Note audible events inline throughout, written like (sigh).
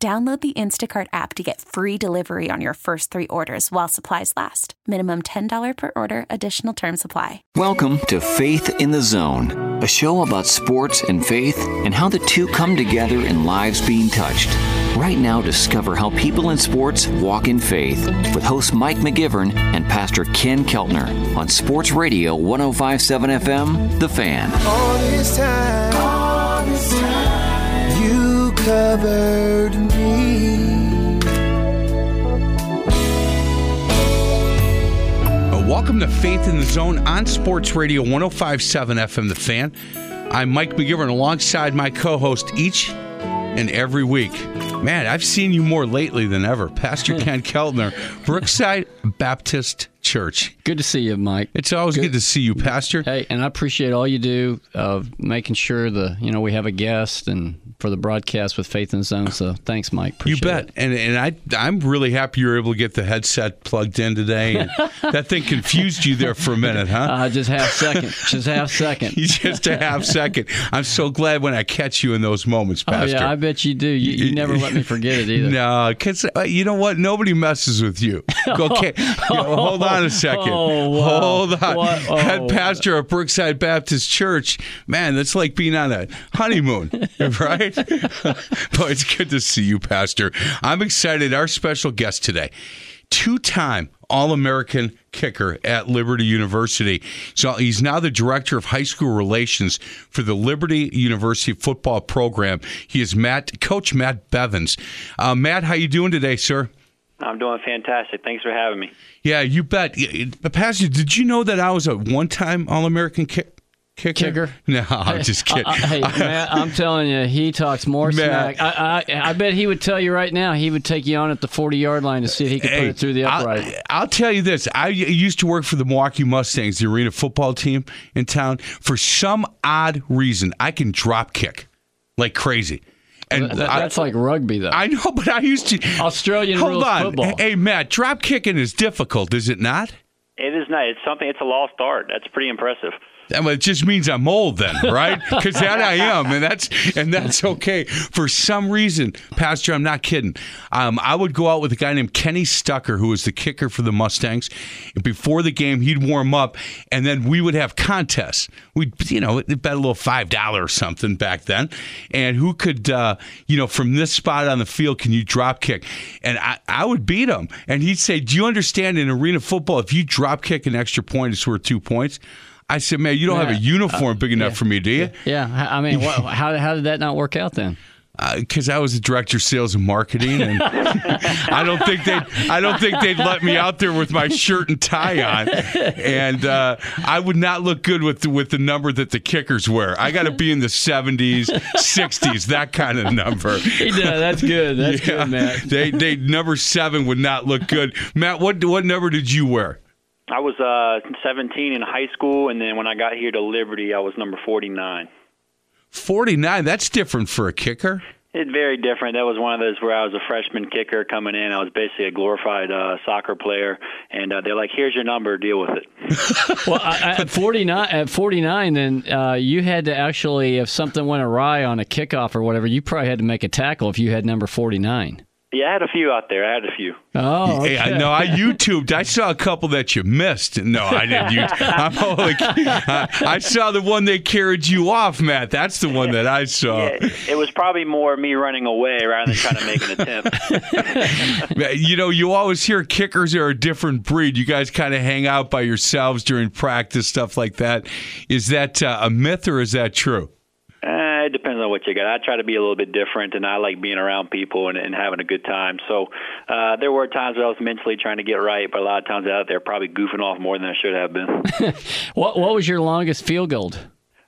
Download the Instacart app to get free delivery on your first three orders while supplies last. Minimum $10 per order, additional term supply. Welcome to Faith in the Zone, a show about sports and faith and how the two come together in lives being touched. Right now, discover how people in sports walk in faith with host Mike McGivern and Pastor Ken Keltner on Sports Radio 1057 FM, The Fan. Covered me. Uh, Welcome to Faith in the Zone on Sports Radio 1057 FM The Fan. I'm Mike McGivern alongside my co host each and every week. Man, I've seen you more lately than ever. Pastor (laughs) Ken Keltner, Brookside Baptist Church. Good to see you, Mike. It's always good, to see you, Pastor. Hey, and I appreciate all you do of making sure the you know we have a guest and for the broadcast with Faith in the Zone. So thanks, Mike. You Appreciate bet, it. and and I I'm really happy you were able to get the headset plugged in today. And (laughs) that thing confused you there for a minute, huh? Uh, just half second. just half second. (laughs) just a half second. I'm so glad when I catch you in those moments, Oh Pastor. yeah, I bet you do. You, you never let me forget it either. (laughs) No, because uh, you know what? Nobody messes with you. Okay, you know, hold on a second. Oh, wow. Hold on. What? Oh. Head pastor of Brookside Baptist Church. Man, that's like being on a honeymoon, right? But (laughs) it's good to see you, Pastor. I'm excited. Our special guest today, two-time All-American kicker at Liberty University. So he's now the director of high school relations for the Liberty University football program. He is Matt, Coach Matt Bevins. Uh, Matt, how you doing today, sir? I'm doing fantastic. Thanks for having me. Yeah, you bet. Y- y- Pastor, did you know that I was a one-time All-American kick? Kicker? Kicker? (laughs) No, I'm just kidding. I, I, hey, (laughs) Matt, I'm telling you, he talks more Matt. smack. I, I, I bet he would tell you right now. He would take you on at the 40 yard line to see if he could put it through the upright. I'll, I'll tell you this. I used to work for the Milwaukee Mustangs, the arena football team in town. For some odd reason, I can drop kick like crazy. And That- I- that's like rugby, though. I know, (laughs) but I used to. Australian Hold rules on. football. Hey, Matt, drop kicking is difficult, is it not? It is not. It's something. It's a lost art. That's pretty impressive. I mean, it just means I'm old then, right? Because that I am, and that's and that's okay. For some reason, Pastor, I'm not kidding. Um, I would go out with a guy named Kenny Stucker, who was the kicker for the Mustangs. Before the game, he'd warm up, and then we would have contests. We'd, you know, bet a little five dollar or something back then, and who could, uh, you know, from this spot on the field, can you drop kick? And I, I would beat him, and he'd say, "Do you understand in arena football, if you drop kick an extra point, it's worth two points." I said, man, you don't have a Yeah. uniform big enough for me, do you? yeah, I I mean, what, how, how did that not work out then? Because I was the director of sales and marketing, and (laughs) I don't think they, I don't think they'd let me out there with my shirt and tie on, and uh, I would not look good with the, with the number that the kickers wear. I got to be in the seventies, sixties, that kind of number. He does. That's good. That's (laughs) Yeah. good, Matt. They, they number seven would not look good. Matt, what what number did you wear? I was uh, 17 in high school, and then when I got here to Liberty, I was number 49. Forty nine. That's different for a kicker. It's very different. That was one of those where I was a freshman kicker coming in. I was basically a glorified uh, soccer player, and uh, they're like, "Here's your number. Deal with it." (laughs) (laughs) Well, I, I- at 49, at 49, then uh, you had to actually, if something went awry on a kickoff or whatever, you probably had to make a tackle if you had number 49. Yeah, I had a few out there. I had a few. Oh, Hey, I know. I (laughs) YouTubed. I saw a couple that you missed. No, I didn't. (laughs) You, I'm only, I, I saw the one that carried you off, Matt. That's the one that I saw. Yeah, it was probably more me running away rather than trying to make an attempt. (laughs) You know, you always hear kickers are a different breed. You guys kind of hang out by yourselves during practice, stuff like that. Is that uh, a myth or is that true? It depends on what you got. I try to be a little bit different, and I like being around people and, and having a good time. So uh, there were times where I was mentally trying to get right, but a lot of times out there probably goofing off more than I should have been. (laughs) what what was your longest field goal?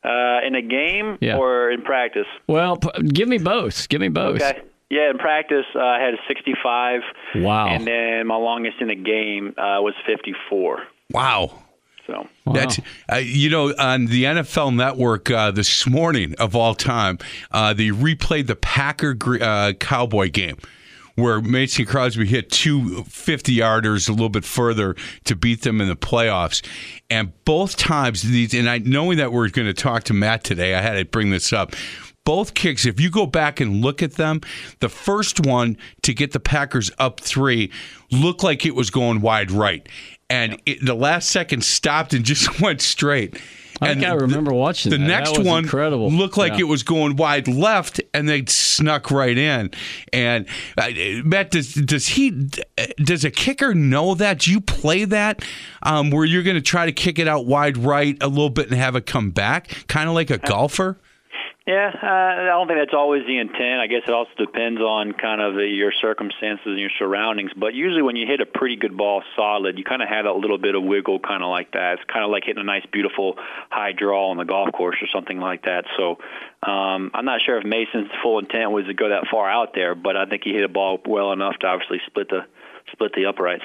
uh, in a game Yeah. or in practice? Well, p- give me both. Give me both. Okay. Yeah, in practice, uh, I had a 65. Wow. And then my longest in the game uh, was 54. Wow. So Wow. That's uh, you know on the NFL Network uh, this morning of all time, uh, they replayed the Packer uh, Cowboy game where Mason Crosby hit two 50 yarders a little bit further to beat them in the playoffs. And both times these, and I knowing that we're going to talk to Matt today, I had to bring this up. Both kicks, if you go back and look at them, the first one to get the Packers up three looked like it was going wide right. And it, the last second stopped and (laughs) just went straight. I and think I remember watching the that. That next was one incredible. looked like Yeah. it was going wide left, and they snuck right in. And uh, Matt, does does he does a kicker know that? Do you play that um, where you're going to try to kick it out wide right a little bit and have it come back, kind of like a golfer? Yeah, uh, I don't think that's always the intent. I guess it also depends on kind of the, your circumstances and your surroundings. But usually, when you hit a pretty good ball solid, you kind of have that little bit of wiggle, kind of like that. It's kind of like hitting a nice, beautiful high draw on the golf course or something like that. So, um, I'm not sure if Mason's full intent was to go that far out there, but I think he hit a ball well enough to obviously split the split the uprights.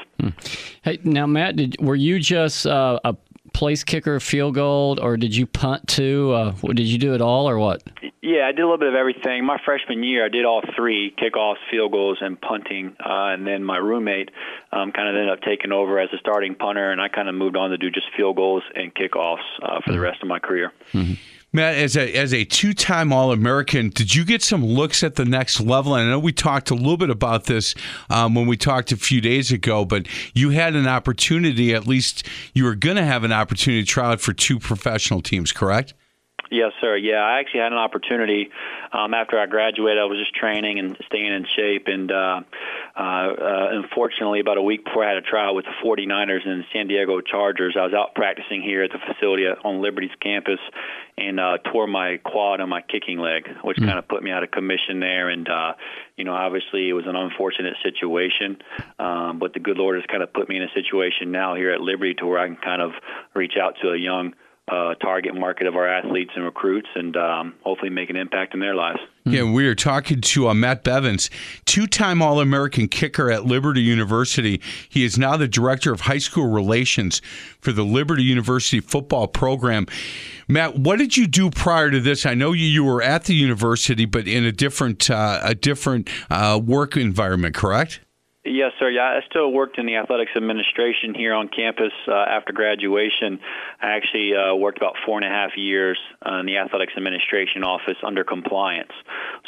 Hey, now Matt, did, were you just uh, a place kicker, field goal, or did you punt too? Uh, did you do it all, or what? Yeah, I did a little bit of everything. My freshman year, I did all three: kickoffs, field goals, and punting. Uh, and then my roommate um, kind of ended up taking over as a starting punter, and I kind of moved on to do just field goals and kickoffs uh, for the rest of my career. Matt, as a as a two time All American, did you get some looks at the next level? And I know we talked a little bit about this um, when we talked a few days ago, but you had an opportunity. At least you were going to have an opportunity to try out for two professional teams, correct? Yes, sir. Yeah, I actually had an opportunity um, after I graduated. I was just training and staying in shape, and uh, uh, uh, unfortunately, about a week before I had a trial with the 49ers and San Diego Chargers, I was out practicing here at the facility on Liberty's campus and uh, tore my quad and my kicking leg, which kind of put me out of commission there. And uh, you know, obviously, it was an unfortunate situation, um, but the good Lord has kind of put me in a situation now here at Liberty to where I can kind of reach out to a young uh, target market of our athletes and recruits, and um, hopefully make an impact in their lives. Yeah, we are talking to uh, Matt Bevins, two time All American kicker at Liberty University. He is now the director of high school relations for the Liberty University football program. Matt, what did you do prior to this? I know you, you were at the university, but in a different uh, a different uh, work environment, correct? Yes, sir. Yeah, I still worked in the athletics administration here on campus uh, after graduation. I actually uh, worked about four and a half years uh, in the athletics administration office under compliance.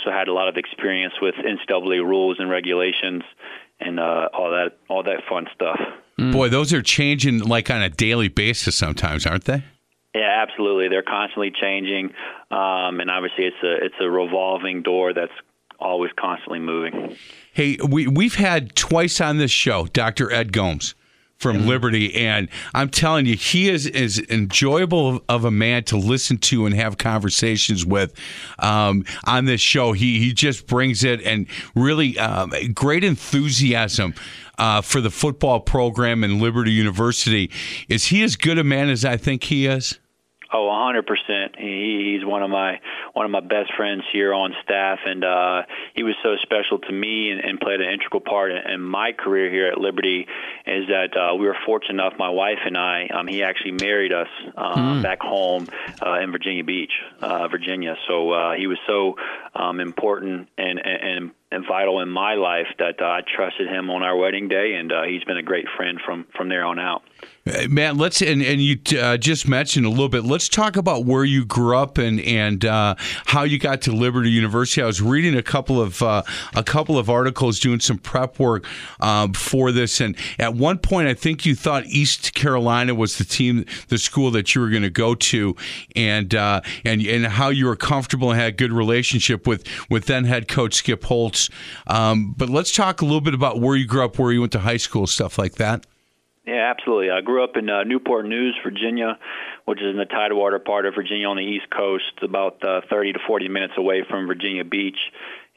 So I had a lot of experience with NCAA rules and regulations and uh, all that all that fun stuff. Boy, those are changing like on a daily basis sometimes, aren't they? Yeah, absolutely. They're constantly changing, um, and obviously it's a it's a revolving door that's always constantly moving. Hey, we we've had twice on this show Dr. Ed Gomes from Liberty, and I'm telling you, he is as enjoyable of a man to listen to and have conversations with um, on this show. He he just brings it and really um, great enthusiasm. Uh, for the football program in Liberty University, is he as good a man as I think he is? Oh, a hundred percent. He, he's one of my one of my best friends here on staff, and uh, he was so special to me and, and played an integral part in, in my career here at Liberty. Is that uh, we were fortunate enough, my wife and I. Um, he actually married us uh, back home uh, in Virginia Beach, uh, Virginia. So uh, he was so um, important and, and and vital in my life that uh, I trusted him on our wedding day, and uh, he's been a great friend from from there on out. Man, let's and, and you uh, just mentioned a little bit. Let's talk about where you grew up and and uh, how you got to Liberty University. I was reading a couple of uh, a couple of articles, doing some prep work um, for this, and at one point, I think you thought East Carolina was the team, the school that you were going to go to, and uh, and and how you were comfortable and had a good relationship with with then head coach Skip Um, but let's talk a little bit about where you grew up, where you went to high school, stuff like that. Yeah, absolutely. I grew up in uh, Newport News, Virginia, which is in the Tidewater part of Virginia on the East Coast, about uh, 30 to 40 minutes away from Virginia Beach.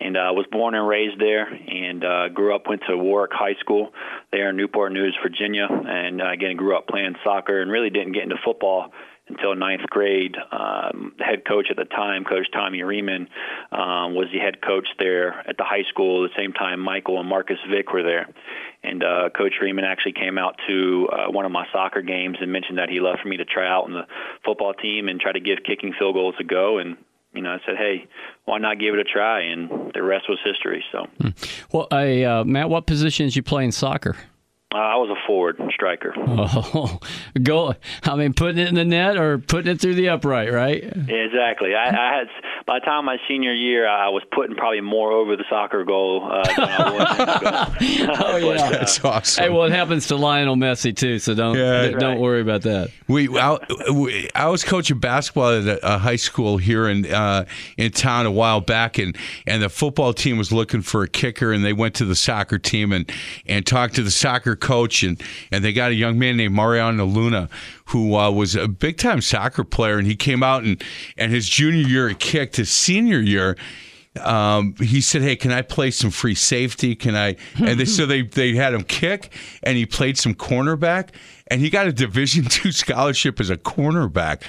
And I uh, was born and raised there, and uh, grew up. Went to Warwick High School there in Newport News, Virginia, and uh, again grew up playing soccer, and really didn't get into football until ninth grade. Um, the head coach at the time, Coach Tommy Reamon, um, was the head coach there at the high school. At the same time, Michael and Marcus Vick were there. And uh, Coach Reamon actually came out to uh, one of my soccer games and mentioned that he loved for me to try out in the football team and try to give kicking field goals a go. And you know, I said, hey, why not give it a try? And the rest was history. So, well, I, uh, Matt, what positions you play in soccer? Uh, I was a forward striker. (laughs) Oh, go! I mean, putting it in the net or putting it through the upright, right? Exactly. I, I had by the time my senior year, I was putting probably more over the soccer goal uh, than I was. (laughs) oh (laughs) yeah, but, uh, That's awesome. Hey, well, it happens to Lionel Messi too, so don't Yeah. d- don't Right. worry about that. We, I, we, I was coaching basketball at a, a high school here in uh, in town a while back, and, and the football team was looking for a kicker, and they went to the soccer team and, and talked to the soccer coach, and, and they got a young man named Mariano Luna who uh, was a big time soccer player, and he came out and and his junior year he kicked, his senior year um, he said, "Hey, can I play some free safety? Can I?" (laughs) And they, so they they had him kick, and he played some cornerback, and he got a Division two (laughs) scholarship as a cornerback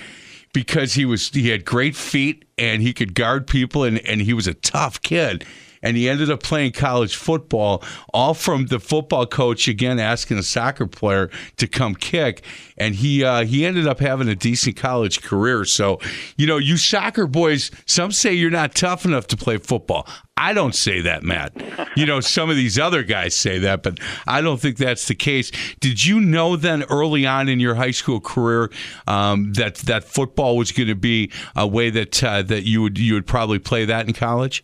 because he was he had great feet and he could guard people, and and he was a tough kid. And he ended up playing college football, all from the football coach again asking a soccer player to come kick, and he uh, he ended up having a decent college career. So, you know, you soccer boys, some say you're not tough enough to play football. I don't say that, Matt. You know, some of these other guys say that, but I don't think that's the case. Did you know then early on in your high school career um, that that football was going to be a way that uh, that you would you would probably play that in college?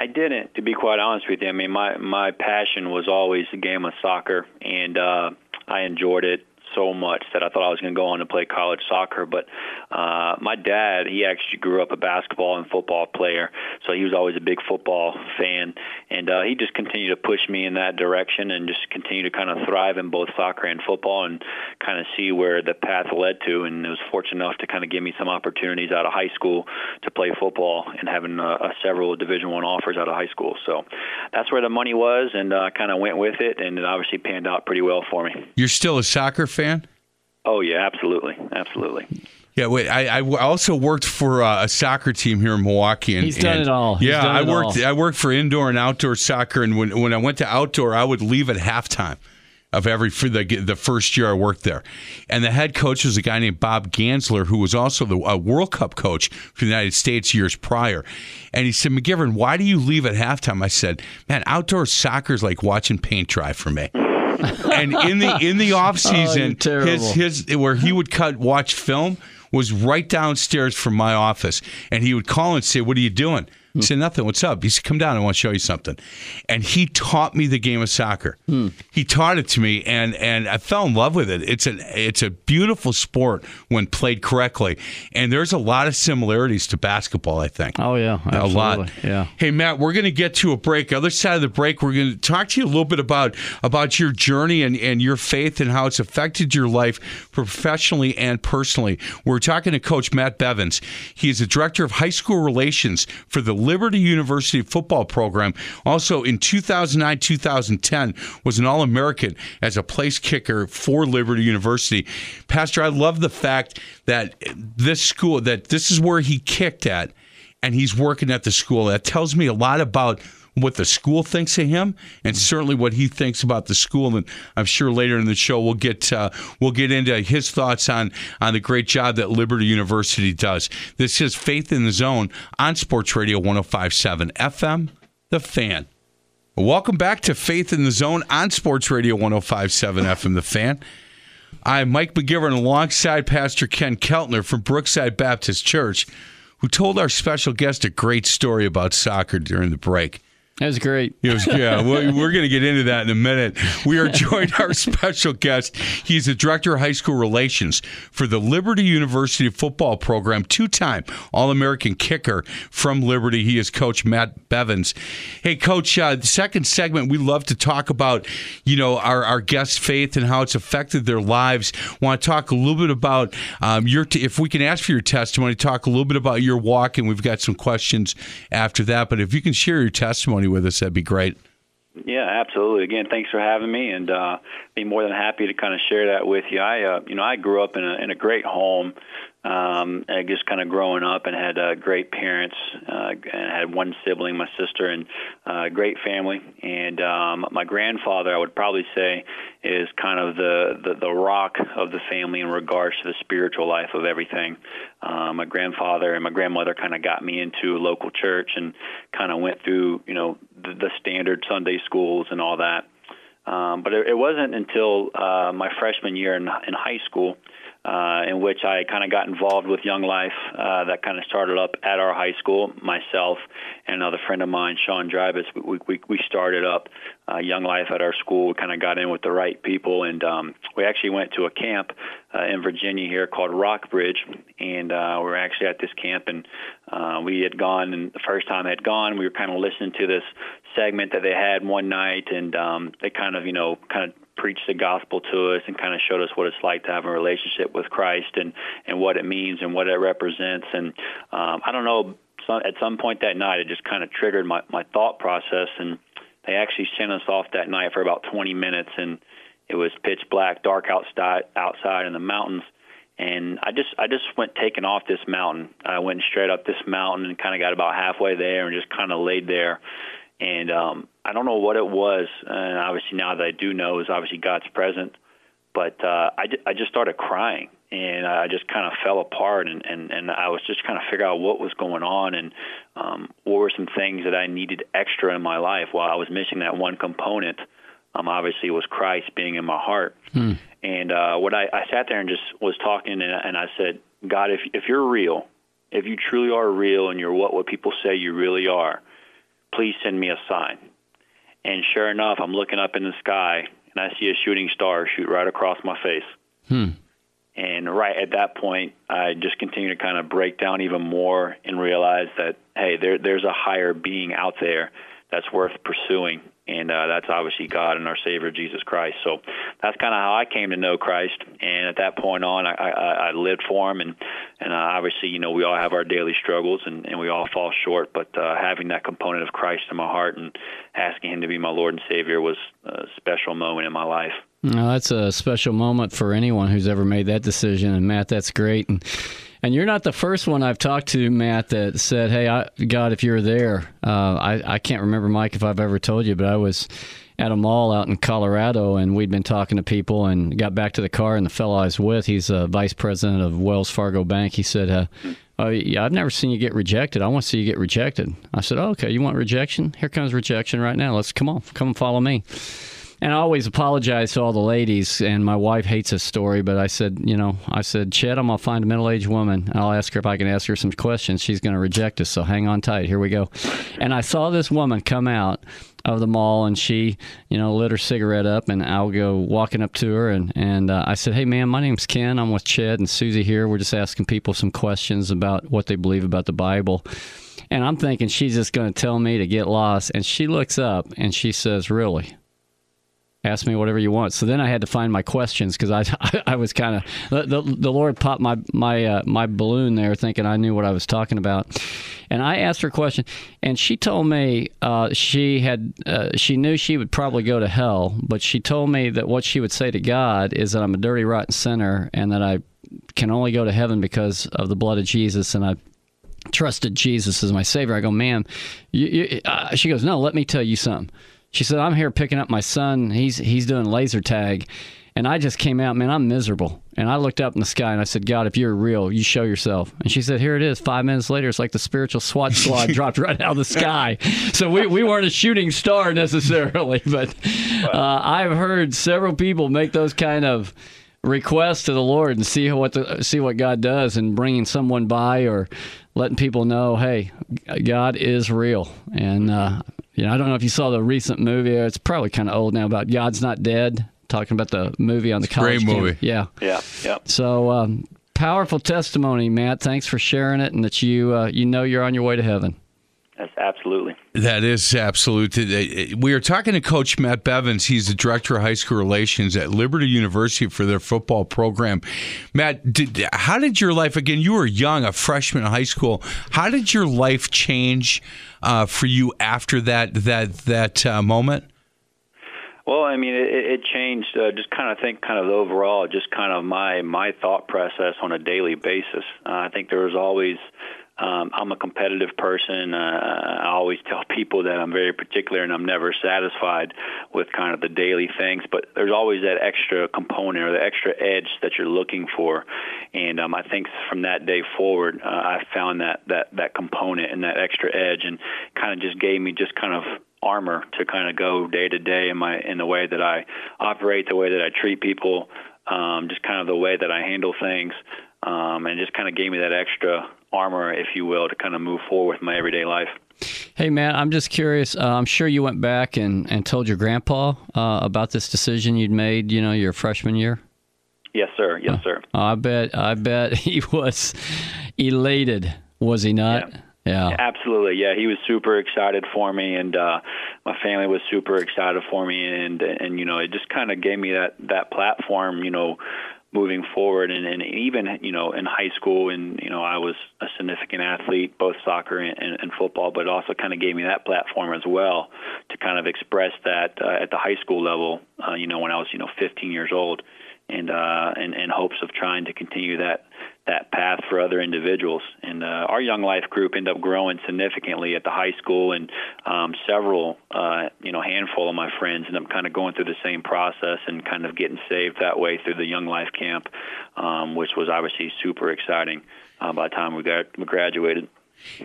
I didn't, to be quite honest with you. I mean, my my passion was always the game of soccer, and uh, I enjoyed it so much that I thought I was going to go on to play college soccer. But uh, my dad, he actually grew up a basketball and football player, so he was always a big football fan, and uh, he just continued to push me in that direction and just continue to kind of thrive in both soccer and football and kind of see where the path led to. And it was fortunate enough to kind of give me some opportunities out of high school to play football and having uh, several Division One offers out of high school. So that's where the money was, and uh, kind of went with it, and it obviously panned out pretty well for me. You're still a soccer fan? Oh yeah, absolutely, absolutely. Yeah, wait. I, I also worked for uh, a soccer team here in Milwaukee. And, He's done and- it all. He's yeah, done I worked. all. I worked for indoor and outdoor soccer, and when when I went to outdoor, I would leave at halftime of every for the the first year I worked there, and the head coach was a guy named Bob Gansler, who was also the uh, World Cup coach for the United States years prior. And he said, McGivern, why do you leave at halftime? I said, Man, outdoor soccer is like watching paint dry for me. (laughs) and in the in the off oh, season, terrible. his his where he would cut watch film was right downstairs from my office, and he would call and say, "What are you doing?" Hmm. I said, "Nothing. What's up?" He said, "Come down. I want to show you something." And he taught me the game of soccer. Hmm. He taught it to me, and and I fell in love with it. It's an it's a beautiful sport when played correctly, and there's a lot of similarities to basketball. I think. Oh yeah, A lot. Yeah. Hey Matt, we're going to get to a break. Other side of the break, we're going to talk to you a little bit about about your journey and, and your faith and how it's affected your life professionally and personally. We're talking to Coach Matt Bevins. He is the director of high school relations for the Liberty University football program. Also in 2009, 2010 was an All American as a place kicker for Liberty University. Pastor, I love the fact that this school that this is where he kicked at and he's working at the school. That tells me a lot about what the school thinks of him, and certainly what he thinks about the school. And I'm sure later in the show we'll get uh, we'll get into his thoughts on on the great job that Liberty University does. This is Faith in the Zone on Sports Radio 105.7 FM, The Fan. Welcome back to Faith in the Zone on Sports Radio 105.7 FM, The Fan. I'm Mike McGivern alongside Pastor Ken Keltner from Brookside Baptist Church, who told our special guest a great story about soccer during the break. That was great. It was, yeah, (laughs) we're, we're going to get into that in a minute. We are joined our (laughs) special guest. He's the director of high school relations for the Liberty University football program, two-time All-American kicker from Liberty. He is Coach Matt Bevins. Hey, Coach. Uh, the second segment, we love to talk about, you know, our our guest faith and how it's affected their lives. Want to talk a little bit about um, your, t- if we can ask for your testimony, talk a little bit about your walk, and we've got some questions after that. But if you can share your testimony with us, that'd be great. Yeah, absolutely. Again, thanks for having me, and uh, be more than happy to kind of share that with you. I, uh, you know, I grew up in a in a great home, um, and just kind of growing up and had uh, great parents uh, and had one sibling, my sister, and uh, great family. And um, my grandfather, I would probably say, is kind of the, the the rock of the family in regards to the spiritual life of everything. Uh, my grandfather and my grandmother kind of got me into a local church and kind of went through, you know, the, the standard Sunday schools and all that. Um, but it, it wasn't until uh, my freshman year in, in high school uh, in which I kind of got involved with Young Life. Uh, that kind of started up at our high school. Myself and another friend of mine, Sean Drivas, we, we, we started up uh, Young Life at our school. We kind of got in with the right people, and um, we actually went to a camp uh, in Virginia here called Rockbridge, and uh, we were actually at this camp, and uh, we had gone, and the first time had gone, we were kind of listening to this segment that they had one night, and um, they kind of, you know, kind of preached the gospel to us and kind of showed us what it's like to have a relationship with Christ and and what it means and what it represents. And um, I don't know, some, at some point that night, it just kind of triggered my my thought process. And they actually sent us off that night for about 20 minutes, and it was pitch black, dark outside outside in the mountains. And I just I just went taking off this mountain. I went straight up this mountain and kind of got about halfway there and just kind of laid there and um, I don't know what it was. And obviously, now that I do know, is obviously God's present. But uh, I, I just started crying, and I just kind of fell apart, and, and, and I was just kind of figure out what was going on, and um, what were some things that I needed extra in my life while I was missing that one component. Um, obviously, it was Christ being in my heart. Hmm. And uh, what I, I sat there and just was talking, and, and I said, God, if if you're real, if you truly are real, and you're what what people say you really are, please send me a sign. And sure enough, I'm looking up in the sky and I see a shooting star shoot right across my face. Hmm. And right at that point, I just continue to kind of break down even more and realize that hey, there there's a higher being out there that's worth pursuing and uh, that's obviously God and our Savior Jesus Christ. So that's kind of how I came to know Christ, and at that point on, I, I, I lived for Him, and and uh, obviously, you know, we all have our daily struggles, and, and we all fall short, but uh, having that component of Christ in my heart and asking Him to be my Lord and Savior was a special moment in my life. No, that's a special moment for anyone who's ever made that decision, and Matt, that's great. And and you're not the first one I've talked to, Matt, that said, "Hey, I, God, if you're there, uh, I I can't remember, Mike, if I've ever told you, but I was." at a mall out in Colorado, and we'd been talking to people and got back to the car. And the fellow I was with, he's a vice president of Wells Fargo Bank. He said, uh, "Oh, yeah, I've never seen you get rejected. I want to see you get rejected." I said, oh, "Okay, you want rejection? Here comes rejection right now. Let's come on, come follow me." And I always apologize to all the ladies. And my wife hates this story, but I said, you know, I said, Chet, I'm gonna find a middle-aged woman. I'll ask her if I can ask her some questions. She's gonna reject us, so hang on tight. Here we go. And I saw this woman come out of the mall and she you know lit her cigarette up and i'll go walking up to her and and uh, i said hey man my name's ken i'm with chad and susie here we're just asking people some questions about what they believe about the bible and i'm thinking she's just going to tell me to get lost and she looks up and she says really ask me whatever you want. So then I had to find my questions because I, I, (laughs) I, was kind of the, the Lord popped my my uh, my balloon there, thinking I knew what I was talking about, and I asked her a question, and she told me uh, she had uh, she knew she would probably go to hell, but she told me that what she would say to God is that I'm a dirty, rotten sinner, and that I can only go to heaven because of the blood of Jesus, and I trusted Jesus as my savior. I go, ma'am, you, you, uh, she goes, no, let me tell you something. She said, "I'm here picking up my son. He's he's doing laser tag." And I just came out, man, I'm miserable. And I looked up in the sky and I said, God, if you're real, you show yourself. And she said, Here it is. Five minutes later, it's like the spiritual SWAT squad (laughs) dropped right out of the sky. So we, we weren't a shooting star necessarily, (laughs) but uh, I've heard several people make those kind of requests to the Lord and see what the, see what God does and bringing someone by or letting people know, hey, God is real. And uh, you know, I don't know if you saw the recent movie. It's probably kind of old now about God's Not Dead, talking about the movie on the college Great movie. Yeah. Yeah. Yeah. So um, powerful testimony, Matt. Thanks for sharing it, and that you uh, you know you're on your way to heaven. That's absolutely. That is absolute. We are talking to Coach Matt Bevins. He's the director of high school relations at Liberty University for their football program. Matt, did, how did your life? Again, you were young, a freshman in high school. How did your life change uh, for you after that that that uh, moment? Well, I mean, it, it changed. Uh, just kind of think, kind of overall, just kind of my my thought process on a daily basis. Uh, I think there was always. Um, I'm a competitive person. Uh, I always tell people that I'm very particular and I'm never satisfied with kind of the daily things. But there's always that extra component or the extra edge that you're looking for. And um, I think from that day forward, uh, I found that that that component and that extra edge, and kind of just gave me just kind of armor to kind of go day to day in my in the way that I operate, the way that I treat people, um, just kind of the way that I handle things, um, and just kind of gave me that extra armor, if you will, to kind of move forward with my everyday life. Hey, man, I'm just curious. Uh, I'm sure you went back and, and told your grandpa uh, about this decision you'd made, you know, your freshman year? Yes, sir. Yes, sir. Uh, I bet. I bet (laughs) he was elated. Was he not? Yeah. Yeah. Absolutely. Yeah, he was super excited for me, and uh, my family was super excited for me, and and you know, it just kind of gave me that that platform, you know, moving forward, and, and even you know, in high school, and you know, I was a significant athlete, both soccer and, and, and football, but it also kind of gave me that platform as well to kind of express that uh, at the high school level, uh, you know, when I was you know 15 years old and uh, in, in hopes of trying to continue that that path for other individuals. And uh, our Young Life group ended up growing significantly at the high school, and um, several, uh, you know, handful of my friends ended up kind of going through the same process and kind of getting saved that way through the Young Life camp, um, which was obviously super exciting uh, by the time we got we graduated.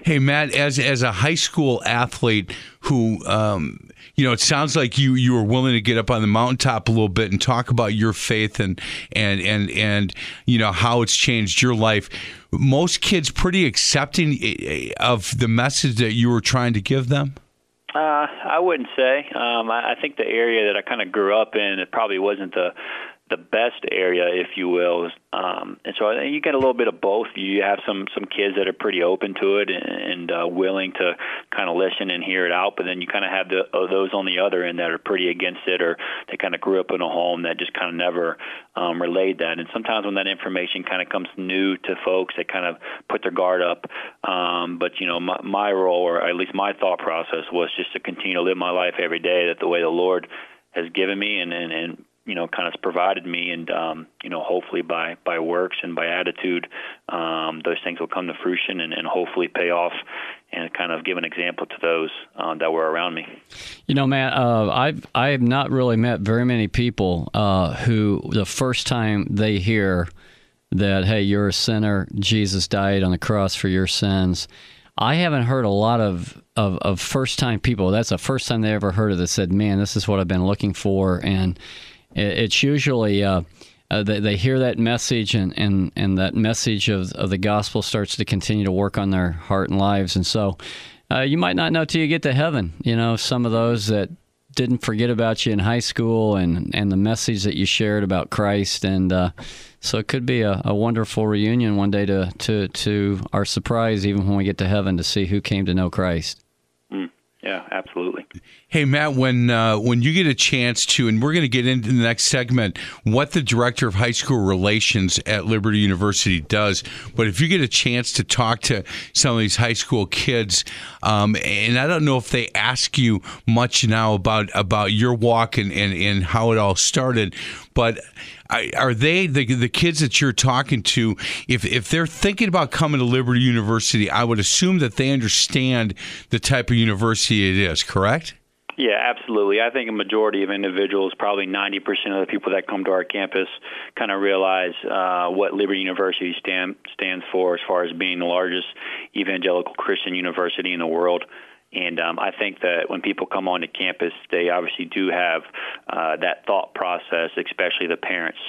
Hey Matt, as as a high school athlete who, um, you know, it sounds like you you were willing to get up on the mountaintop a little bit and talk about your faith and and and and you know how it's changed your life. Most kids pretty accepting eh, of the message that you were trying to give them. Uh, I wouldn't say. Um, I, I think the area that I kind of grew up in, it probably wasn't the the best area, if you will. Um, and so you get a little bit of both. You have some some kids that are pretty open to it and, and uh, willing to kind of listen and hear it out, but then you kind of have the, uh, those on the other end that are pretty against it, or they kind of grew up in a home that just kind of never um, relayed that. And sometimes when that information kind of comes new to folks, they kind of put their guard up. Um, but you know, my, my role, or at least my thought process, was just to continue to live my life every day that the way the Lord has given me and, and, and you know kind of provided me and um you know hopefully by by works and by attitude um those things will come to fruition and, and hopefully pay off and kind of give an example to those uh, that were around me. You know matt uh, i've i have not really met very many people uh, who the first time they hear that hey you're a sinner. Jesus died on the cross for your sins. I haven't heard a lot of of, of first time people. That's the first time they ever heard of this said man this is what i've been looking for. And it's usually uh, uh, they, they, hear that message and, and, and that message of, of the gospel starts to continue to work on their heart and lives. And so uh, you might not know till you get to heaven. You know, some of those that didn't forget about you in high school and, and the message that you shared about Christ. And uh, so it could be a, a, wonderful reunion one day to, to, to our surprise, even when we get to heaven, to see who came to know Christ. Yeah, absolutely. Hey Matt, when uh, when you get a chance to, and we're going to get into the next segment, what the director of high school relations at Liberty University does. But if you get a chance to talk to some of these high school kids, um, and I don't know if they ask you much now about about your walk and, and, and how it all started, but are they the the kids that you're talking to? If if they're thinking about coming to Liberty University, I would assume that they understand the type of university it is. Correct? Yeah, absolutely. I think a majority of individuals, probably 90% of the people that come to our campus, kind of realize uh, what Liberty University stand, stands for as far as being the largest evangelical Christian university in the world. And um, I think that when people come onto campus, they obviously do have uh, that thought process, especially the parents.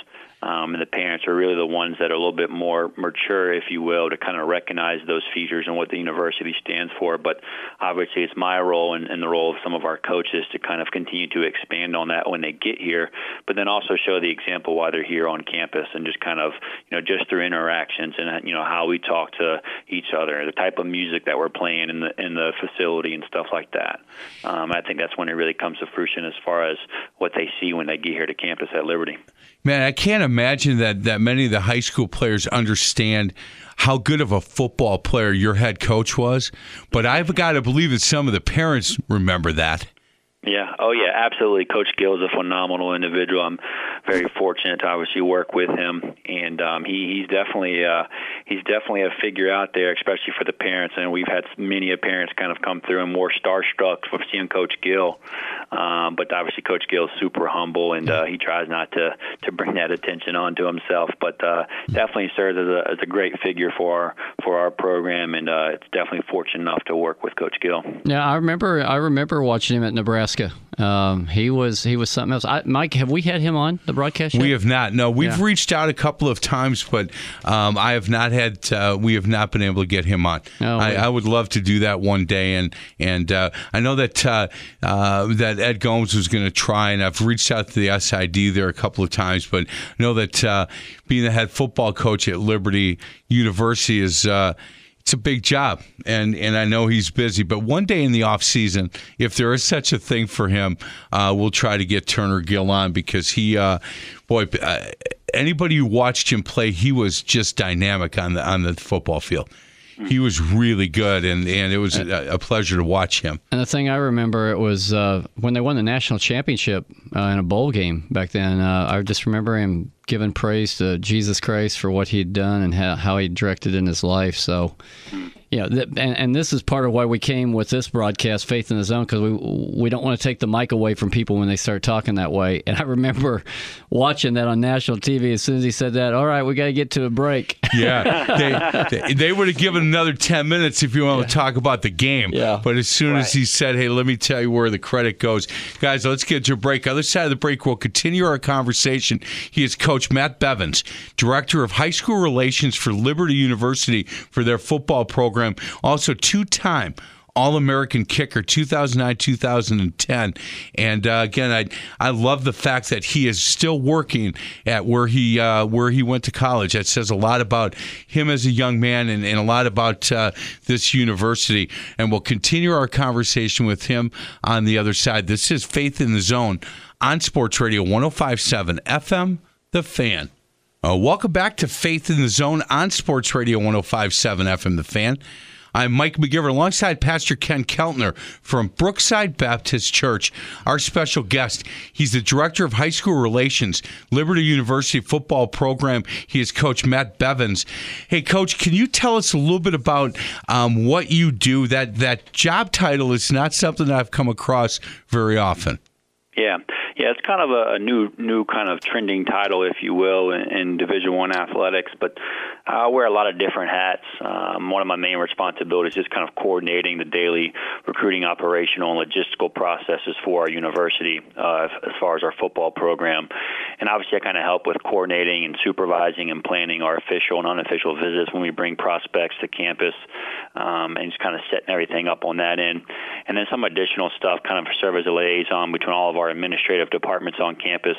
Um, and the parents are really the ones that are a little bit more mature, if you will, to kind of recognize those features and what the university stands for. But obviously, it's my role and, and the role of some of our coaches to kind of continue to expand on that when they get here, but then also show the example while they're here on campus and just kind of, you know, just through interactions and you know how we talk to each other, the type of music that we're playing in the in the facility and stuff like that. Um, I think that's when it really comes to fruition as far as what they see when they get here to campus at Liberty. Man, I can't imagine that that many of the high school players understand how good of a football player your head coach was, but I've got to believe that some of the parents remember that. Yeah. Oh, yeah. Absolutely. Coach Gill is a phenomenal individual. I'm very fortunate to obviously work with him, and um, he, he's definitely uh, he's definitely a figure out there, especially for the parents. And we've had many parents kind of come through and more starstruck from seeing Coach Gill. Um, but obviously, Coach Gill is super humble, and uh, he tries not to to bring that attention onto himself. But uh, definitely serves as a as a great figure for our for our program, and uh, it's definitely fortunate enough to work with Coach Gill. Yeah, I remember I remember watching him at Nebraska. Um, he was he was something else. I, Mike, have we had him on the broadcast? Yet? We have not. No, we've Yeah. reached out a couple of times, but um, I have not had. Uh, we have not been able to get him on. Oh, I. I would love to do that one day, and and uh, I know that uh, uh, that Ed Gomes was going to try, and I've reached out to the SID there a couple of times, but I know that uh, being the head football coach at Liberty University is. It's a big job, and and I know he's busy. But one day in the off season, if there is such a thing for him, uh, we'll try to get Turner Gill on because he, uh, boy, uh, anybody who watched him play, he was just dynamic on the on the football field. He was really good, and and it was a, a pleasure to watch him. And the thing I remember it was uh, when they won the national championship uh, in a bowl game back then. Uh, I just remember him giving praise to Jesus Christ for what he'd done and how, how he directed in his life. So, yeah, th- and, and this is part of why we came with this broadcast, Faith in the Zone, because we we don't want to take the mic away from people when they start talking that way. And I remember (laughs) watching that on national TV. As soon as he said that, all right, we got to get to a break. (laughs) Yeah, they, they, they would have given another 10 minutes if you want to talk about the game. Yeah. But as soon as he said, hey, let me tell you where the credit goes. Guys, let's get to a break. Other side of the break, we'll continue our conversation. He is Coach Matt Bevins, Director of High School Relations for Liberty University for their football program. Also, two time all American kicker 2009 2010 and uh, again I I love the fact that he is still working at where he uh, where he went to college. That says a lot about him as a young man and, and a lot about uh, this university. And we'll continue our conversation with him on the other side. This is Faith in the Zone on Sports Radio 1057 FM The Fan uh, welcome back to Faith in the Zone on Sports Radio 1057 FM The Fan. I'm Mike McGivern alongside Pastor Ken Keltner from Brookside Baptist Church. Our special guest, he's the Director of High School Relations, Liberty University Football Program. He is Coach Matt Bevins. Hey, Coach, can you tell us a little bit about um, what you do? That, that job title is not something I've come across very often. Yeah, yeah, it's kind of a, a new, new kind of trending title, if you will, in, in Division One athletics. But I wear a lot of different hats. Um, one of my main responsibilities is kind of coordinating the daily recruiting, operational, and logistical processes for our university uh, as far as our football program. And obviously, I kind of help with coordinating and supervising and planning our official and unofficial visits when we bring prospects to campus, um, and just kind of setting everything up on that end. And then some additional stuff, kind of serve as a liaison between all of our administrative departments on campus,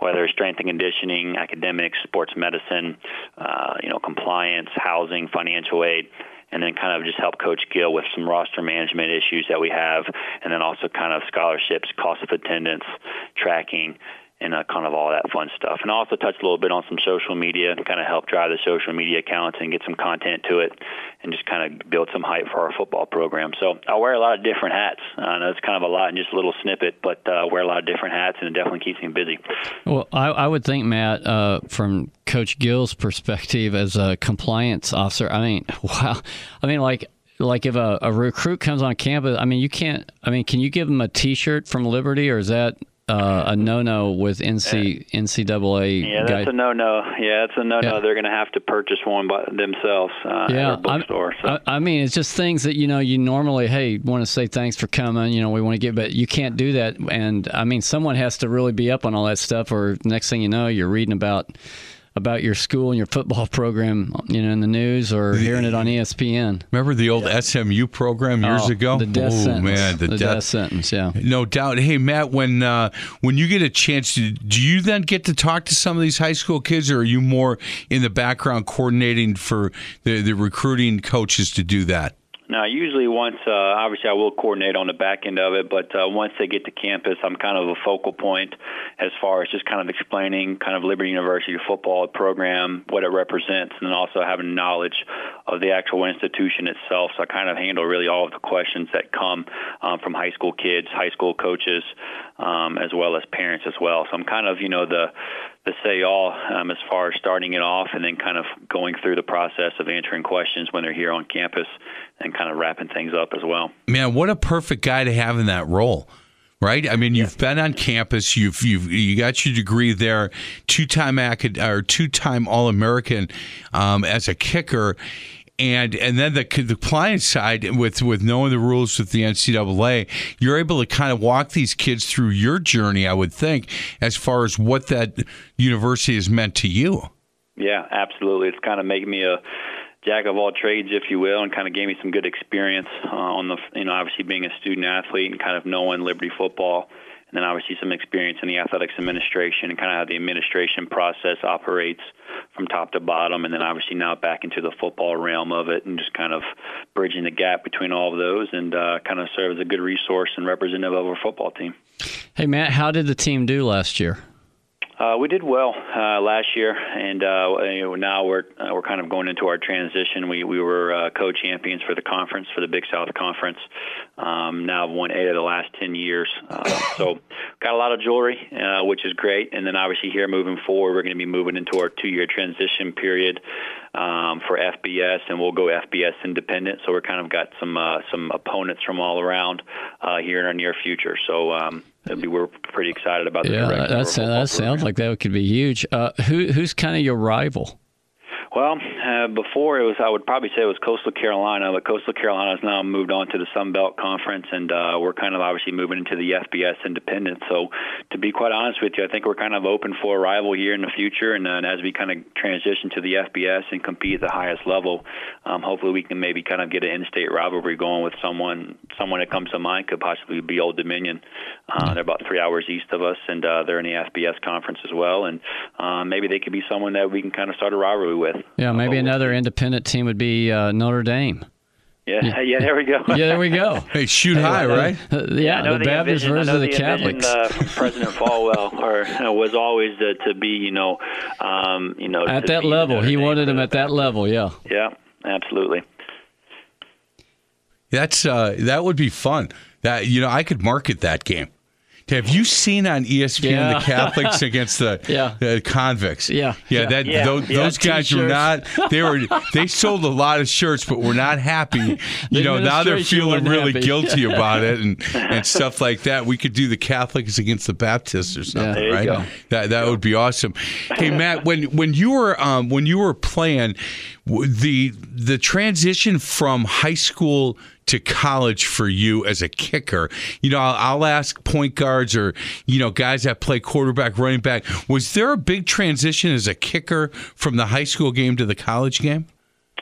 whether it's strength and conditioning, academics, sports medicine, uh, you know, compliance, housing, financial aid and then kind of just help Coach Gill with some roster management issues that we have, and then also kind of scholarships, cost of attendance, tracking, and uh, kind of all that fun stuff. And I also touch a little bit on some social media kind of help drive the social media accounts and get some content to it and just kind of build some hype for our football program. So I wear a lot of different hats. I know it's kind of a lot in just a little snippet, but uh, I wear a lot of different hats and it definitely keeps me busy. Well, I, I would think, Matt, uh, from Coach Gill's perspective as a compliance officer, I mean, (laughs) wow. I mean, like, like if a, a recruit comes on campus, I mean, you can't. I mean, can you give them a T-shirt from Liberty, or is that uh, a no-no with NC NCAA? Yeah, that's guide- a no-no. Yeah, that's a no-no. Yeah. They're going to have to purchase one by themselves uh, yeah, at a I'm- bookstore. So. I, I mean, it's just things that you know you normally, hey, want to say thanks for coming. You know, we want to get, but you can't do that. And I mean, someone has to really be up on all that stuff, or next thing you know, you're reading about about your school and your football program, you know, in the news or hearing it on ESPN. Remember the old SMU program years Oh, ago? the death oh, sentence. man, the, the death death sentence. Yeah. No doubt. Hey, Matt, when uh, when you get a chance, to, do you then get to talk to some of these high school kids, or are you more in the background coordinating for the, the recruiting coaches to do that? Now, usually once, uh, obviously, I will coordinate on the back end of it, but uh, once they get to campus, I'm kind of a focal point as far as just kind of explaining kind of Liberty University football program, what it represents, and also having knowledge of the actual institution itself. So I kind of handle really all of the questions that come um, from high school kids, high school coaches, um, as well as parents as well. So I'm kind of, you know, the the say all um, as far as starting it off and then kind of going through the process of answering questions when they're here on campus and kind of wrapping things up as well. Man, what a perfect guy to have in that role. Right, I mean, you've been on campus. You've you've you got your degree there, two time acad or two time All American um, as a kicker, and and then the the client side with with knowing the rules with the NCAA, you're able to kind of walk these kids through your journey. I would think as far as what that university has meant to you. Yeah, absolutely. It's kind of making me a jack of all trades, if you will, and kind of gave me some good experience uh, on the you know obviously being a student athlete and kind of knowing Liberty football then obviously some experience in the athletics administration and kind of how the administration process operates from top to bottom, and then obviously now back into the football realm of it, and just kind of bridging the gap between all of those, and uh, kind of serve as a good resource and representative of our football team. Hey Matt, how did the team do last year? Uh, we did well uh, last year, and uh, now we're uh, we're kind of going into our transition. We we were uh, co-champions for the conference for the Big South Conference. Um, now won eight of the last ten years, uh, so got a lot of jewelry, uh, which is great. And then obviously here moving forward, we're going to be moving into our two-year transition period um, for FBS, and we'll go FBS independent. So we're kind of got some uh, some opponents from all around uh, here in our near future. So. Um, be, we're pretty excited about the yeah. That, that sounds like that could be huge. Uh, who, who's kind of your rival? Well, uh, before it was, I would probably say it was Coastal Carolina, but Coastal Carolina has now moved on to the Sun Belt Conference, and uh, we're kind of obviously moving into the FBS Independent. So, to be quite honest with you, I think we're kind of open for a rival here in the future, and then as we kind of transition to the FBS and compete at the highest level, um, hopefully we can maybe kind of get an in-state rivalry going with someone. Someone that comes to mind could possibly be Old Dominion. Uh, they're about three hours east of us, and uh, they're in the FBS conference as well, and uh, maybe they could be someone that we can kind of start a rivalry with. Yeah, maybe another independent team would be uh, Notre Dame. Yeah, yeah, (laughs) there we go. yeah, there we go. (laughs) Hey, shoot high, right? Uh, yeah, the, the Baptist envision, versus the, the Catholics. Envision, uh, (laughs) President Falwell or, uh, was always uh, to be, you know, um, you know, at that level. He wanted him at that level. Yeah. Yeah, absolutely. That's uh, that would be fun. That you know, I could market that game. Have you seen on ESPN Yeah. the Catholics against the (laughs) Yeah. uh, convicts? Yeah. yeah. That those, those guys were not. They were. (laughs) They sold a lot of shirts, but were not happy. (laughs) You know, now they're feeling really happy. guilty about it and and stuff like that. We could do the Catholics against the Baptists or something, right? go. That that would be awesome. Hey Matt, when when you were um, when you were playing, the the transition from high school to college for you as a kicker? You know, I'll, I'll ask point guards or, you know, guys that play quarterback, running back. Was there a big transition as a kicker from the high school game to the college game?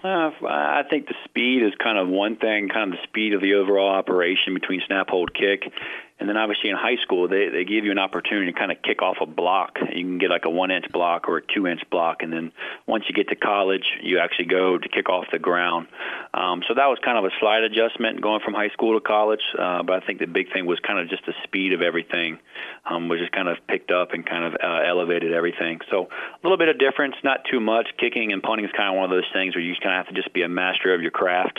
Uh, I think the speed is kind of one thing, kind of the speed of the overall operation between snap, hold, kick. And then obviously in high school, they, they give you an opportunity to kind of kick off a block. You can get like a one inch block or a two inch block. And then once you get to college, you actually go to kick off the ground. Um, so that was kind of a slight adjustment going from high school to college. Uh, but I think the big thing was kind of just the speed of everything, um, was just kind of picked up and kind of uh, elevated everything. So a little bit of difference, not too much. Kicking and punting is kind of one of those things where you kind of have to just be a master of your craft.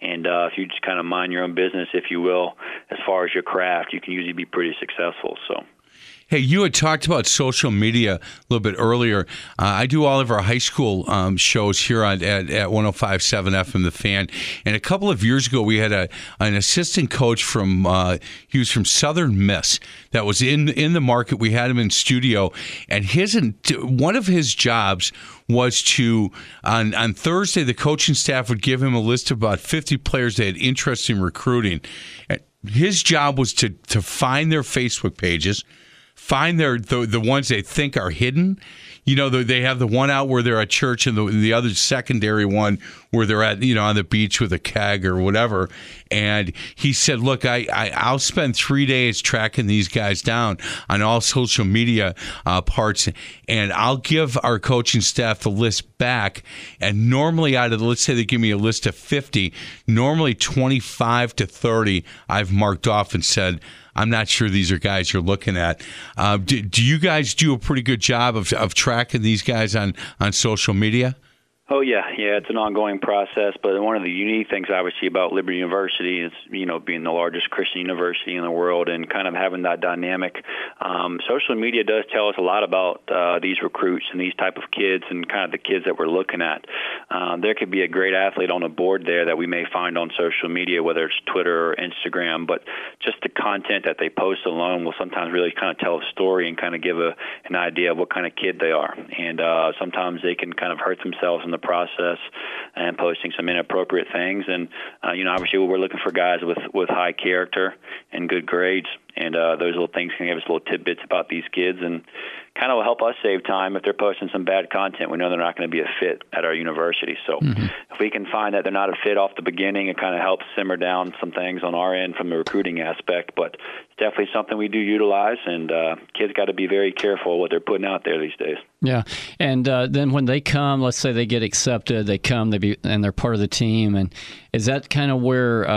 And uh, if you just kind of mind your own business, if you will, as far as your craft, you can usually be pretty successful. So. Hey, you had talked about social media a little bit earlier. Uh, I do all of our high school um, shows here on, at, at 105.7 FM The Fan. And a couple of years ago, we had a an assistant coach from, uh, he was from Southern Miss that was in, in the market. We had him in studio. And his one of his jobs was to, on, on Thursday, the coaching staff would give him a list of about 50 players they had interest in recruiting. His job was to, to find their Facebook pages find their the, the ones they think are hidden. You know, they have the one out where they're at church, and the the other secondary one where they're at you know on the beach with a keg or whatever. And he said, "Look, I, I I'll spend three days tracking these guys down on all social media uh, parts, and I'll give our coaching staff the list back. And normally, out of the, let's say they give me a list of fifty, normally twenty five to thirty, I've marked off and said." I'm not sure these are guys you're looking at. Uh, do, do, you guys do a pretty good job of, of tracking these guys on, on social media? Oh yeah, yeah, it's an ongoing process. But one of the unique things, obviously, about Liberty University is you know being the largest Christian university in the world and kind of having that dynamic. Um, social media does tell us a lot about uh, these recruits and these type of kids and kind of the kids that we're looking at. Um, there could be a great athlete on a board there that we may find on social media, whether it's Twitter or Instagram. But just the content that they post alone will sometimes really kind of tell a story and kind of give a an idea of what kind of kid they are. And uh, sometimes they can kind of hurt themselves in the process and posting some inappropriate things. And uh, you know, obviously, we're looking for guys with with high character and good grades, and uh, those little things can give us little tidbits about these kids and kind of will help us save time if they're posting some bad content. We know they're not going to be a fit at our university. So mm-hmm. if we can find that they're not a fit off the beginning, it kind of helps simmer down some things on our end from the recruiting aspect. But it's definitely something we do utilize, and uh, kids got to be very careful what they're putting out there these days. Yeah, and uh, then when they come, let's say they get accepted, they come, they be, and they're part of the team, and is that kind of where?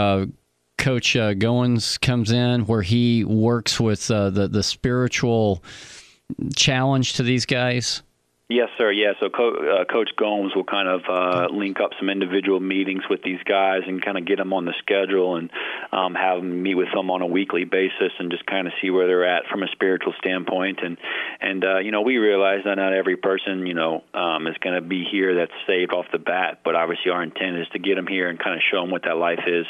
Coach uh, Gomes comes in, where he works with uh, the the spiritual challenge to these guys? Yes, sir. Yeah. So Co- uh, Coach Gomes will kind of uh, link up some individual meetings with these guys and kind of get them on the schedule and um, have them meet with them on a weekly basis and just kind of see where they're at from a spiritual standpoint. And and uh, you know we realize that not every person you know um, is going to be here that's saved off the bat, but obviously our intent is to get them here and kind of show them what that life is,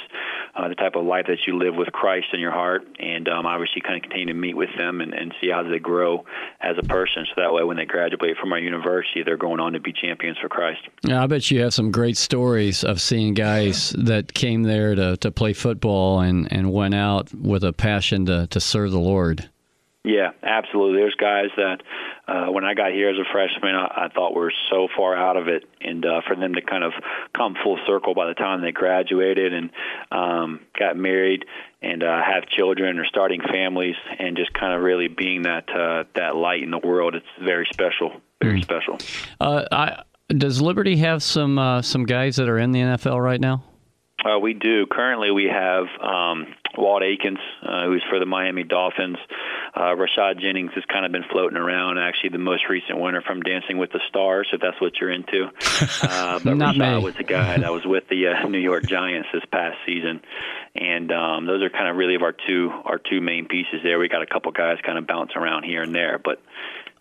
uh, the type of life that you live with Christ in your heart, and um, obviously kind of continue to meet with them and, and see how they grow as a person. So that way, when they graduate from our university, they're going on to be champions for Christ. Yeah, I bet you have some great stories of seeing guys that came there to, to play football and, and went out with a passion to, to serve the Lord. Yeah, absolutely. There's guys that uh, when I got here as a freshman, I, I thought were so far out of it, and uh, for them to kind of come full circle by the time they graduated and um, got married and uh, have children or starting families, and just kind of really being that uh, that light in the world, it's very special very mm. special. Uh, I, does Liberty have some uh, some guys that are in the NFL right now? Uh, we do. Currently, we have um, Walt Aikens, uh, who's for the Miami Dolphins. Uh, Rashad Jennings has kind of been floating around. Actually, the most recent winner from Dancing with the Stars, if that's what you're into. (laughs) Uh, but Not Rashad me. was the guy that was with the uh, (laughs) New York Giants this past season, and um, those are kind of really of our two our two main pieces there. We got a couple guys kind of bouncing around here and there, but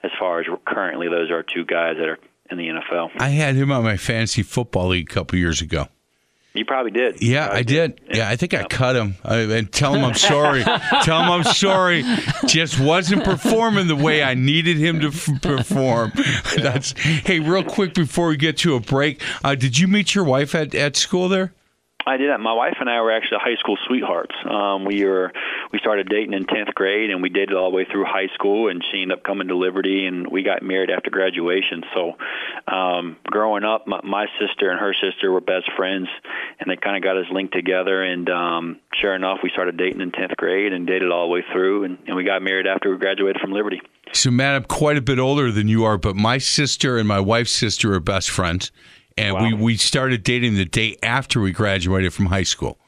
as far as currently, those are two guys that are in the NFL. I had him on my fantasy football league a couple years ago. You probably did. Yeah, I did. Yeah. yeah. I think I cut him I, and tell him I'm sorry. tell him I'm sorry. Just wasn't performing the way I needed him to f- perform. Yeah. That's hey, real quick before we get to a break. Uh, did you meet your wife at at school there? I did that. My wife and I were actually high school sweethearts. Um, we were we started dating in tenth grade, and we dated all the way through high school. And she ended up coming to Liberty, and we got married after graduation. So, um, growing up, my, my sister and her sister were best friends, and they kind of got us linked together. And um, sure enough, we started dating in tenth grade and dated all the way through, and, and we got married after we graduated from Liberty. So, Matt, I'm quite a bit older than you are, but my sister and my wife's sister are best friends and wow. we we started dating the day after we graduated from high school.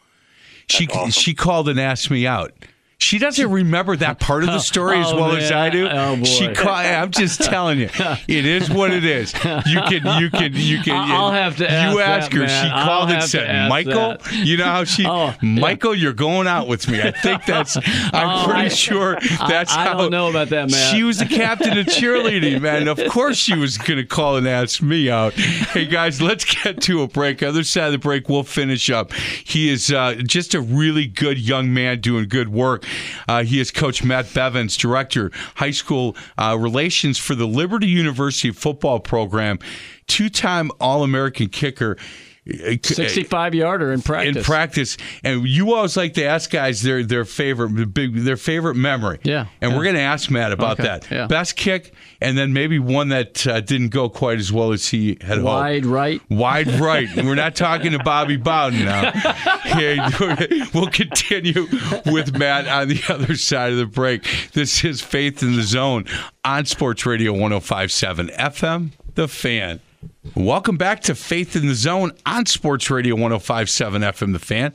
That's she awesome. she called and asked me out. She doesn't remember that (laughs) part of the story as oh, well man. as I do. Oh, boy. She I'm just telling you, (laughs) it is what it is. You can, you can, you can. I'll have to. You ask, ask her. That, she I'll called and said, "Michael, that. you know how she, (laughs) oh, Michael, you're going out with me." I think that's. I'm Oh, pretty I- sure that's I, I how. don't know about that, man. She was the captain of cheerleading, man. Of course, she was going to call and ask me out. Hey, guys, let's get to a break. Other side of the break, we'll finish up. He is uh, just a really good young man doing good work. Uh, he is Coach Matt Bevins, Director, High School uh, Relations for the Liberty University football program, two time All American kicker 65 yarder in practice. in practice, and you always like to ask guys their their favorite big their favorite memory. Yeah, and yeah. we're going to ask Matt about Okay, that. yeah. Best kick, and then maybe one that uh, didn't go quite as well as he had hoped. Wide right. Wide right. And we're not talking to Bobby Bowden now. (laughs) (laughs) We'll continue with Matt on the other side of the break. This is Faith in the Zone on Sports Radio 1057 FM, The Fan. Welcome back to Faith in the Zone on Sports Radio 1057 FM, The Fan.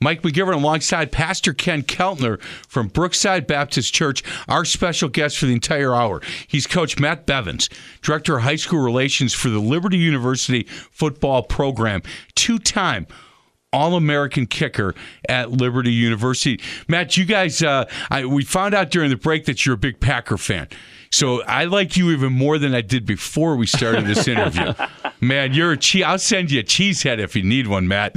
Mike McGivern alongside Pastor Ken Keltner from Brookside Baptist Church, our special guest for the entire hour. He's Coach Matt Bevins, Director of High School Relations for the Liberty University football program, two time all American kicker at Liberty University. Matt, you guys, uh, I, we found out during the break that you're a big Packer fan. So I like you even more than I did before we started this interview. (laughs) Man, you're a cheese. I'll send you a cheese head if you need one, Matt.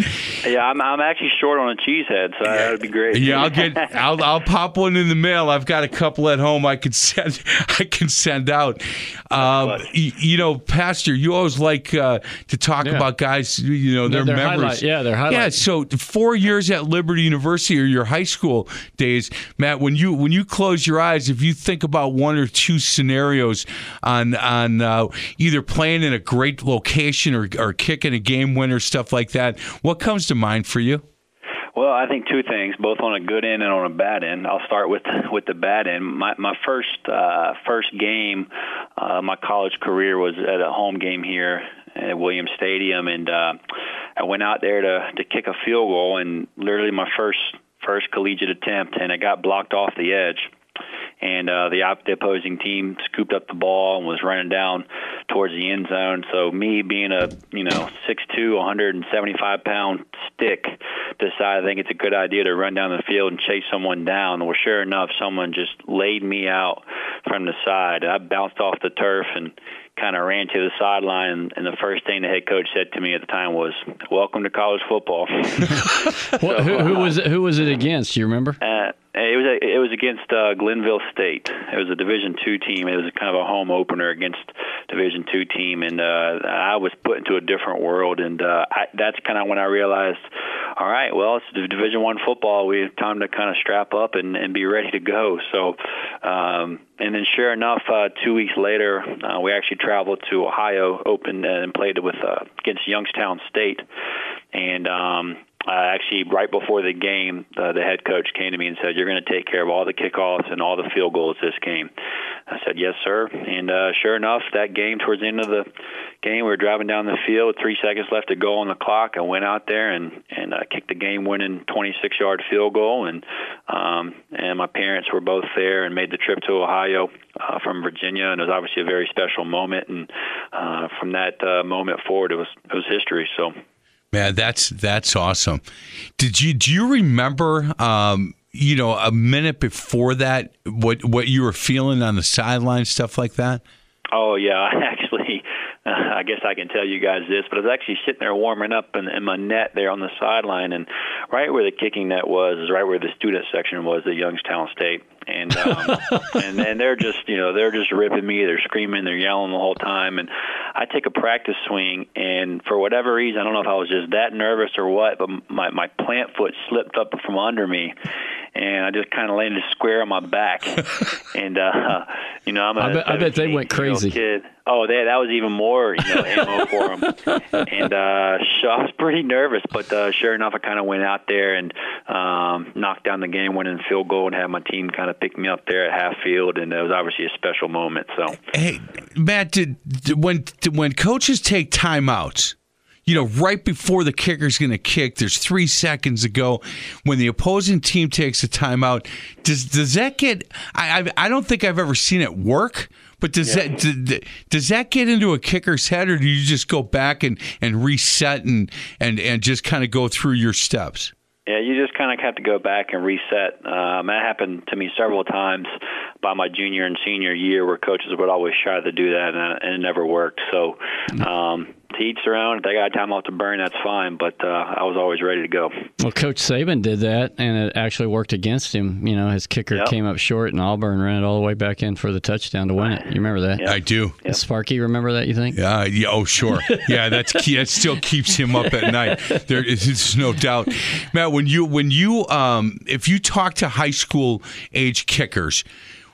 Yeah, I'm, I'm actually short on a cheese head, so that would be great. Yeah, I'll get. (laughs) I'll I'll pop one in the mail. I've got a couple at home. I could send. (laughs) I can send out. Um, funny. y- you know, Pastor, you always like uh, to talk Yeah. about guys. You know their, Their memories. highlight- yeah, their Yeah. So four years at Liberty University or your high school days, Matt. When you when you close your eyes, if you think about one or two scenarios on on uh, either playing in a great location or or kicking a game winner, stuff like that, what comes to mind for you? Well, I think two things, both on a good end and on a bad end. I'll start with with the bad end. My my first uh, first game, uh, my college career was at a home game here at Williams Stadium, and uh, I went out there to to kick a field goal, and literally my first first collegiate attempt, and it got blocked off the edge and uh, the, op- the opposing team scooped up the ball and was running down towards the end zone. So me being a you know six two, 175 pound stick, decided I think it's a good idea to run down the field and chase someone down. Well, sure enough, someone just laid me out from the side. I bounced off the turf and kind of ran to the sideline, and the first thing the head coach said to me at the time was, "Welcome to college football." (laughs) What, who, who was it, who was it against? Do you remember? Uh, it was a, it was against uh, Glenville State. It was a Division two team. It was kind of a home opener against Division two team, and uh, I was put into a different world. And uh, I, that's kind of when I realized, all right, well, it's Division one football. We have time to kind of strap up and, and be ready to go. So, um, and then sure enough, uh, two weeks later, uh, we actually traveled to Ohio, opened and played with uh, against Youngstown State, and um, uh, actually right before the game, uh, the head coach came to me and said, "You're going to take care of all the kickoffs and all the field goals this game." I said, "Yes, sir." And uh, sure enough, that game towards the end of the game, we were driving down the field, three seconds left to go on the clock. I went out there and and uh, kicked the game-winning 26-yard field goal, and um, and my parents were both there and made the trip to Ohio uh, from Virginia, and it was obviously a very special moment. And uh, from that uh, moment forward, it was it was history. So. Man, that's that's awesome. Did you do you remember um, you know, a minute before that what what you were feeling on the sideline, stuff like that? Oh yeah, (laughs) I actually, (laughs) I guess I can tell you guys this, but I was actually sitting there warming up in, in my net there on the sideline, and right where the kicking net was is right where the student section was at Youngstown State, and um, (laughs) and and they're just you know they're just ripping me, they're screaming, they're yelling the whole time, and I take a practice swing, and for whatever reason, I don't know if I was just that nervous or what, but my my plant foot slipped up from under me, and I just kind of landed square on my back, (laughs) and uh, you know I'm a I bet- I bet they went crazy. Kid. Oh, they, that was even more you know ammo for them, (laughs) and uh, so I was pretty nervous, but uh, sure enough, I kind of went out there and um, knocked down the game-winning field goal and had my team kind of pick me up there at half field, and it was obviously a special moment. So. Hey, Matt, did, did- when did- when coaches take timeouts, you know, right before the kicker's going to kick, there's three seconds to go. When the opposing team takes a timeout, does does that get? I I, I don't think I've ever seen it work. But does that d- does that get into a kicker's head, or do you just go back and, and reset and, and, and just kind of go through your steps? Yeah, you just kind of have to go back and reset. Um, that happened to me several times by my junior and senior year, where coaches would always try to do that, and, and it never worked. So, um, to each their own. If they got time off to burn, that's fine. But uh, I was always ready to go. Well, Coach Saban did that, and it actually worked against him. You know, his kicker Yep. came up short, and Auburn ran it all the way back in for the touchdown to win it. You remember that? I do. Sparky, remember that? You think? Yeah, yeah, oh sure, yeah. That's key. That still keeps him up at night. There is no doubt, Matt. When you when you um, if you talk to high school age kickers,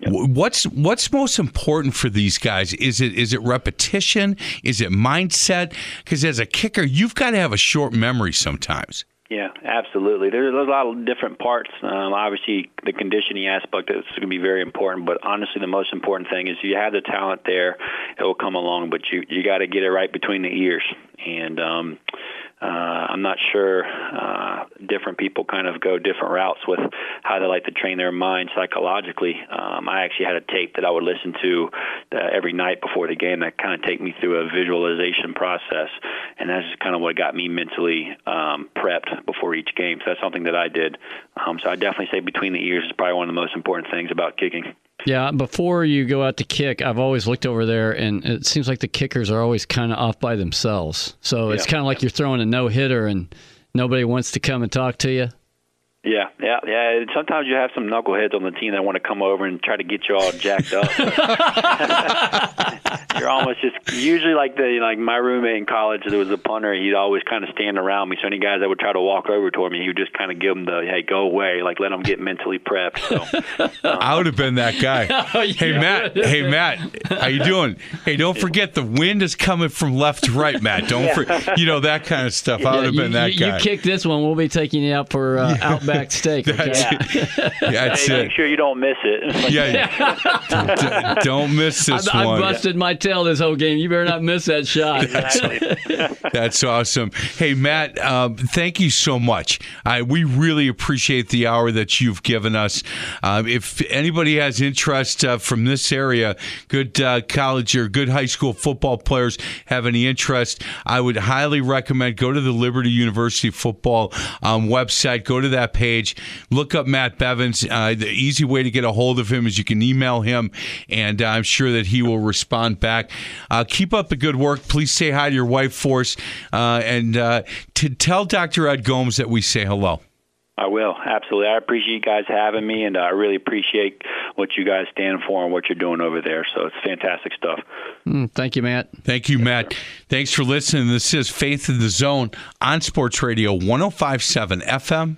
wh- what's what's most important for these guys? Is it is it repetition? Is it mindset? Because as a kicker, you've got to have a short memory sometimes. Yeah, absolutely. There's, there's a lot of different parts. Um, obviously, the conditioning aspect is going to be very important, but honestly, the most important thing is you have the talent there; it will come along. But you you got to get it right between the ears. And um, uh, I'm not sure. Uh, different people kind of go different routes with how they like to train their mind psychologically. Um, I actually had a tape that I would listen to uh, every night before the game that kind of take me through a visualization process, and that's kind of what got me mentally um, prepped before each game. So that's something that I did. Um, so I definitely say between the ears is probably one of the most important things about kicking. Yeah, before you go out to kick, I've always looked over there, and it seems like the kickers are always kind of off by themselves. So it's Yeah. kind of like you're throwing a no hitter, and nobody wants to come and talk to you. Yeah, yeah, yeah. And Sometimes you have some knuckleheads on the team that want to come over and try to get you all jacked up. (laughs) You're almost just usually like the like my roommate in college. There was a punter. He'd always kind of stand around me. So any guys that would try to walk over toward me, he would just kind of give them the hey, go away, like let them get mentally prepped. So (laughs) I would have been that guy. (laughs) hey Matt, hey Matt, how you doing? Hey, don't forget the wind is coming from left to right, Matt. Don't for, you know that kind of stuff. I would have you, been that you, guy. You kick this one, we'll be taking you out for uh, Outback Steak. Okay? That's (laughs) That's hey, it. make sure you don't miss it. (laughs) Yeah, (laughs) d- don't miss this I, I one. busted my tail this whole game. You better not miss that shot. exactly. That's awesome. Hey, Matt, um, thank you so much. I, we really appreciate the hour that you've given us. Um, if anybody has interest uh, from this area, good uh, college or good high school football players have any interest, I would highly recommend go to the Liberty University football um, website, go to that page, look up Matt Bevins. Uh, the easy way to get a hold of him is you can email him, and I'm sure that he will respond back. Uh, keep up the good work. Please say hi to your wife Force, uh, and uh, to tell Dr. Ed Gomes that we say hello. I will absolutely. I appreciate you guys having me, and I really appreciate what you guys stand for and what you're doing over there. So it's fantastic stuff. Mm, Thank you, Matt. Thank you, Matt. Thanks for listening. This is Faith in the Zone on Sports Radio 1057 FM.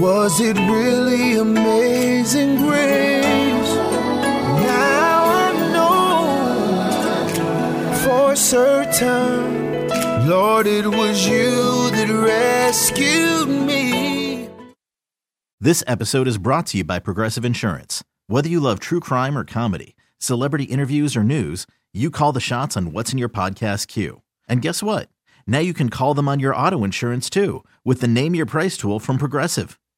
Was it really amazing grace? Now I know for certain, Lord, it was you that rescued me. This episode is brought to you by Progressive Insurance. Whether you love true crime or comedy, celebrity interviews or news, you call the shots on what's in your podcast queue. And guess what? Now you can call them on your auto insurance too with the Name Your Price tool from Progressive.